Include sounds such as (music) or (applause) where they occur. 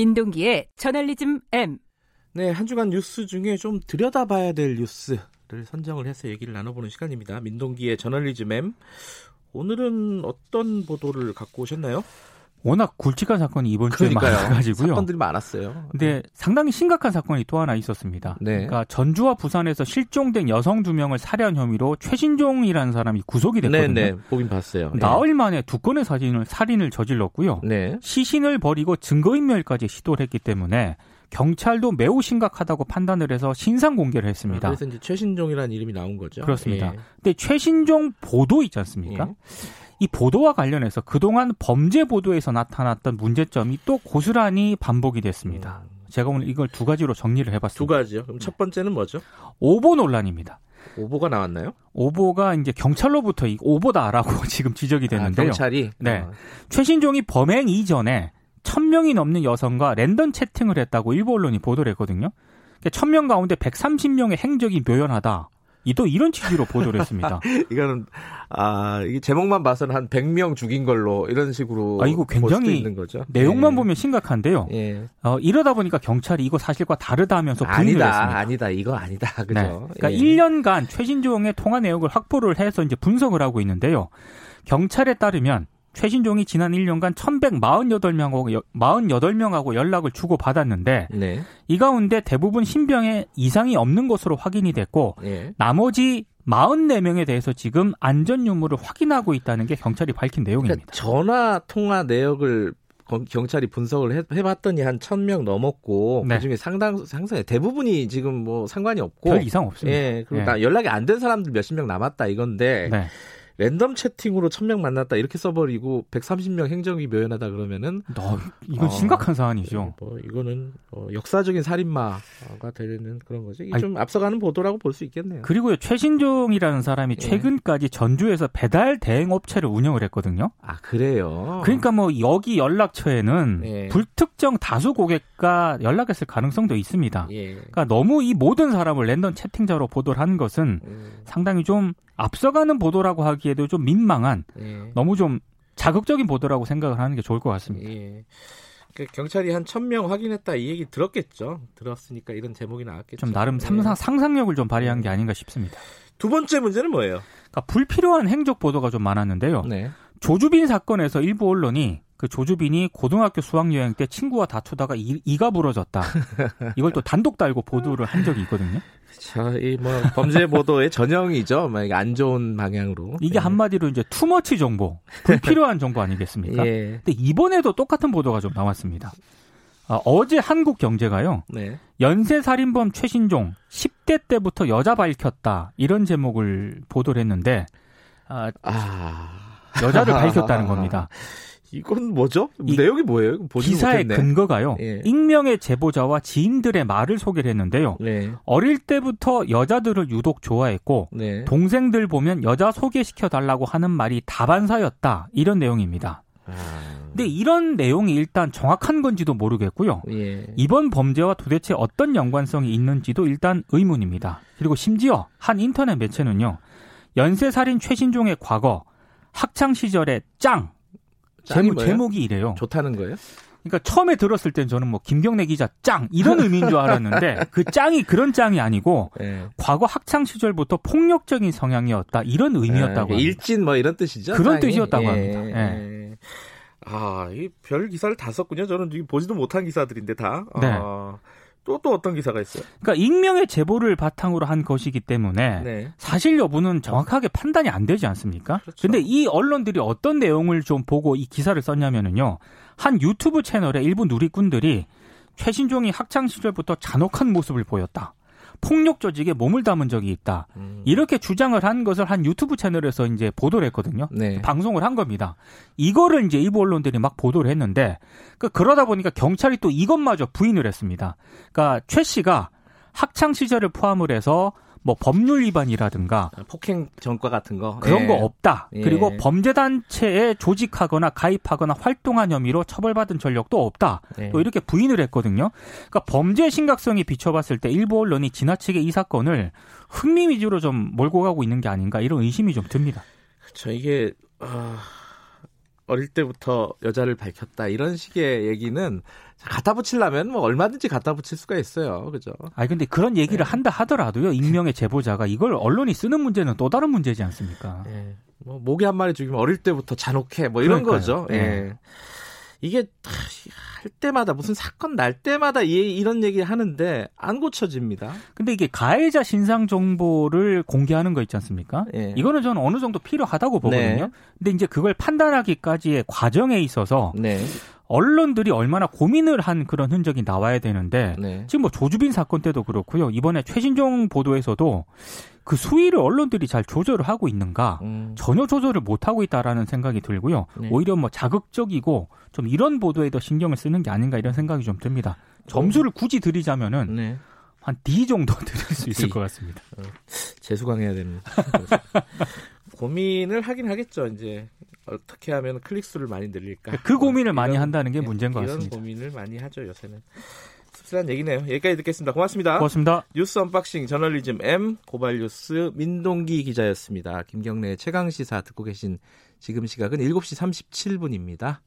민동기의 저널리즘 M. 네, 한 주간 뉴스 중에 좀 들여다봐야 될 뉴스를 선정을 해서 얘기를 나눠보는 시간입니다. 민동기의 저널리즘 M. 오늘은 어떤 보도를 갖고 오셨나요? 워낙 굵직한 사건이 이번 주에 많아가지고요. 사건들이 많았어요. 근데 상당히 심각한 사건이 또 하나 있었습니다. 네. 그러니까 전주와 부산에서 실종된 여성 두 명을 살해한 혐의로 최신종이라는 사람이 구속이 됐거든요. 네, 네. 보긴 봤어요. 나흘 만에 두 건의 사진을 살인을 저질렀고요. 네. 시신을 버리고 증거인멸까지 시도를 했기 때문에 경찰도 매우 심각하다고 판단을 해서 신상 공개를 했습니다. 그래서 이제 최신종이라는 이름이 나온 거죠. 그렇습니다. 예. 근데 최신종 보도 있지 않습니까? 예. 이 보도와 관련해서 그동안 범죄 보도에서 나타났던 문제점이 또 고스란히 반복이 됐습니다. 음. 제가 오늘 이걸 두 가지로 정리를 해봤습니다. 두 가지요? 그럼 첫 번째는 뭐죠? 오보 논란입니다. 오보가 나왔나요? 오보가 이제 경찰로부터 이 오보다라고 (laughs) 지금 지적이 아, 되는데요. 아, 경찰이? 네. 어. 최신종이 범행 이전에 1000명이 넘는 여성과 랜덤 채팅을 했다고 일부 언론이 보도를 했거든요. 1000명 그러니까 가운데 130명의 행적이 묘연하다. 이도 이런 취지로 보도를 했습니다. (laughs) 이거는 아 이게 제목만 봐서는 한 100명 죽인 걸로 이런 식으로 아 이거 굉장히 있는 거죠. 내용만 예. 보면 심각한데요. 예. 어, 이러다 보니까 경찰이 이거 사실과 다르다면서 부인을 아니다, 했습니다. 아니다, 이거 아니다, 그죠? 네. 그러니까 예. 1년간 최신종의 통화 내역을 확보를 해서 이제 분석을 하고 있는데요. 경찰에 따르면 최신종이 지난 1년간 1148명하고 48명하고 연락을 주고 받았는데 네. 이 가운데 대부분 신병에 이상이 없는 것으로 확인이 됐고 네. 나머지 44명에 대해서 지금 안전 유무를 확인하고 있다는 게 경찰이 밝힌 내용입니다. 그러니까 전화 통화 내역을 경찰이 분석을 해, 봤더니 한 1000명 넘었고 네. 그중에 상당 상당히 대부분이 지금 뭐 상관이 없고 별 이상 없습니다. 예. 그리고 예. 연락이 안 된 사람들 몇십 명 남았다 이건데 네. 랜덤 채팅으로 1000명 만났다 이렇게 써버리고 130명 행정이 묘연하다 그러면은 너, 이건 어, 심각한 사안이죠. 뭐 이거는 어, 역사적인 살인마가 되는 그런 거죠. 이게 아니, 좀 앞서가는 보도라고 볼 수 있겠네요. 그리고요 최신종이라는 사람이 예. 최근까지 전주에서 배달 대행 업체를 운영을 했거든요. 아 그래요. 그러니까 뭐 여기 연락처에는 예. 불특정 다수 고객과 연락했을 가능성도 있습니다. 예. 그러니까 너무 이 모든 사람을 랜덤 채팅자로 보도를 한 것은 음. 상당히 좀 앞서가는 보도라고 하기에도 좀 민망한 예. 너무 좀 자극적인 보도라고 생각을 하는 게 좋을 것 같습니다. 예. 그 경찰이 한 천 명 확인했다 이 얘기 들었겠죠. 들었으니까 이런 제목이 나왔겠죠. 좀 나름 상상, 예. 상상력을 좀 발휘한 게 아닌가 싶습니다. 두 번째 문제는 뭐예요? 그러니까 불필요한 행적 보도가 좀 많았는데요. 네. 조주빈 사건에서 일부 언론이 그 조주빈이 고등학교 수학여행 때 친구와 다투다가 이, 가 부러졌다. (laughs) 이걸 또 단독 달고 보도를 한 적이 있거든요. 자, 이뭐 범죄 보도의 전형이죠. 막안 좋은 방향으로. 이게 예. 한마디로 이제 투머치 정보, 불필요한 정보 아니겠습니까? 예. 근데 이번에도 똑같은 보도가 좀 나왔습니다. 아, 어제 한국경제가요. 네. 연쇄살인범 최신종 10대 때부터 여자 밝혔다 이런 제목을 보도를 했는데 아, 아... 여자를 (laughs) 밝혔다는 겁니다. 이건 뭐죠? 내용이 뭐예요? 기사의 못했네. 근거가요. 예. 익명의 제보자와 지인들의 말을 소개를 했는데요. 네. 어릴 때부터 여자들을 유독 좋아했고 네. 동생들 보면 여자 소개시켜 달라고 하는 말이 다반사였다. 이런 내용입니다. 아... 근데 이런 내용이 일단 정확한 건지도 모르겠고요. 예. 이번 범죄와 도대체 어떤 연관성이 있는지도 일단 의문입니다. 그리고 심지어 한 인터넷 매체는요. 연쇄살인 최신종의 과거, 학창 시절의 짱 제목, 제목이 이래요. 좋다는 거예요? 그러니까 처음에 들었을 땐 저는 뭐 김경래 기자 짱 이런 (laughs) 의미인 줄 알았는데 그 짱이 그런 짱이 아니고 네. 과거 학창 시절부터 폭력적인 성향이었다 이런 의미였다고 네, 일진 뭐 이런 뜻이죠. 그런 짱이? 뜻이었다고 예, 합니다. 예. 아, 이별 기사를 다 썼군요. 저는 보지도 못한 기사들인데 다. 네. 아. 또, 또 어떤 기사가 있어요? 그러니까 익명의 제보를 바탕으로 한 것이기 때문에 네. 사실 여부는 정확하게 판단이 안 되지 않습니까? 그렇죠. 근데 이 언론들이 어떤 내용을 좀 보고 이 기사를 썼냐면은요. 한 유튜브 채널의 일부 누리꾼들이 최신종이 학창 시절부터 잔혹한 모습을 보였다. 폭력 조직에 몸을 담은 적이 있다. 음. 이렇게 주장을 한 것을 한 유튜브 채널에서 이제 보도를 했거든요. 네. 방송을 한 겁니다. 이거를 이제 일부 언론들이 막 보도를 했는데 그 그러다 보니까 경찰이 또 이것마저 부인을 했습니다. 그러니까 최 씨가 학창 시절을 포함을 해서 뭐 법률 위반이라든가 아, 폭행 전과 같은 거 그런 예. 거 없다. 예. 그리고 범죄 단체에 조직하거나 가입하거나 활동한 혐의로 처벌받은 전력도 없다. 예. 또 이렇게 부인을 했거든요. 그러니까 범죄 심각성이 비춰봤을 때 일부 언론이 지나치게 이 사건을 흥미 위주로 좀 몰고 가고 있는 게 아닌가 이런 의심이 좀 듭니다. 그렇죠. 이게 어... 어릴 때부터 여자를 밝혔다 이런 식의 얘기는 갖다 붙이려면 뭐 얼마든지 갖다 붙일 수가 있어요. 그죠? 아니 근데 그런 얘기를 네. 한다 하더라도요. 익명의 제보자가 이걸 언론이 쓰는 문제는 또 다른 문제지 않습니까? 네. 뭐 모기 한 마리 죽이면 어릴 때부터 잔혹해 뭐 이런 그러니까요. 거죠. 예. 네. 이게 할 때마다 무슨 사건 날 때마다 이런 얘기 하는데 안 고쳐집니다. 근데 이게 가해자 신상 정보를 공개하는 거 있지 않습니까? 예. 이거는 저는 어느 정도 필요하다고 보거든요. 네. 근데 이제 그걸 판단하기까지의 과정에 있어서 네. 언론들이 얼마나 고민을 한 그런 흔적이 나와야 되는데 네. 지금 뭐 조주빈 사건 때도 그렇고요. 이번에 최신종 보도에서도 그 수위를 언론들이 잘 조절을 하고 있는가 음. 전혀 조절을 못 하고 있다라는 생각이 들고요. 네. 오히려 뭐 자극적이고 좀 이런 보도에 더 신경을 쓰는 게 아닌가 이런 생각이 좀 듭니다. 점수를 굳이 드리자면은 네. 한 D 정도 (laughs) 드릴 수 있을 D. 것 같습니다. 어, 재수강해야 되는. (laughs) 고민을 하긴 하겠죠. 이제 어떻게 하면 클릭 수를 많이 늘릴까? 그 고민을 많이 한다는 게 문제인 것 같습니다. 이런 고민을 많이 하죠 요새는. 씁쓸한 얘기네요. 여기까지 듣겠습니다. 고맙습니다. 고맙습니다. 뉴스 언박싱 저널리즘 M 고발뉴스 민동기 기자였습니다. 김경래 최강 시사 듣고 계신 지금 시각은 7시 37분입니다.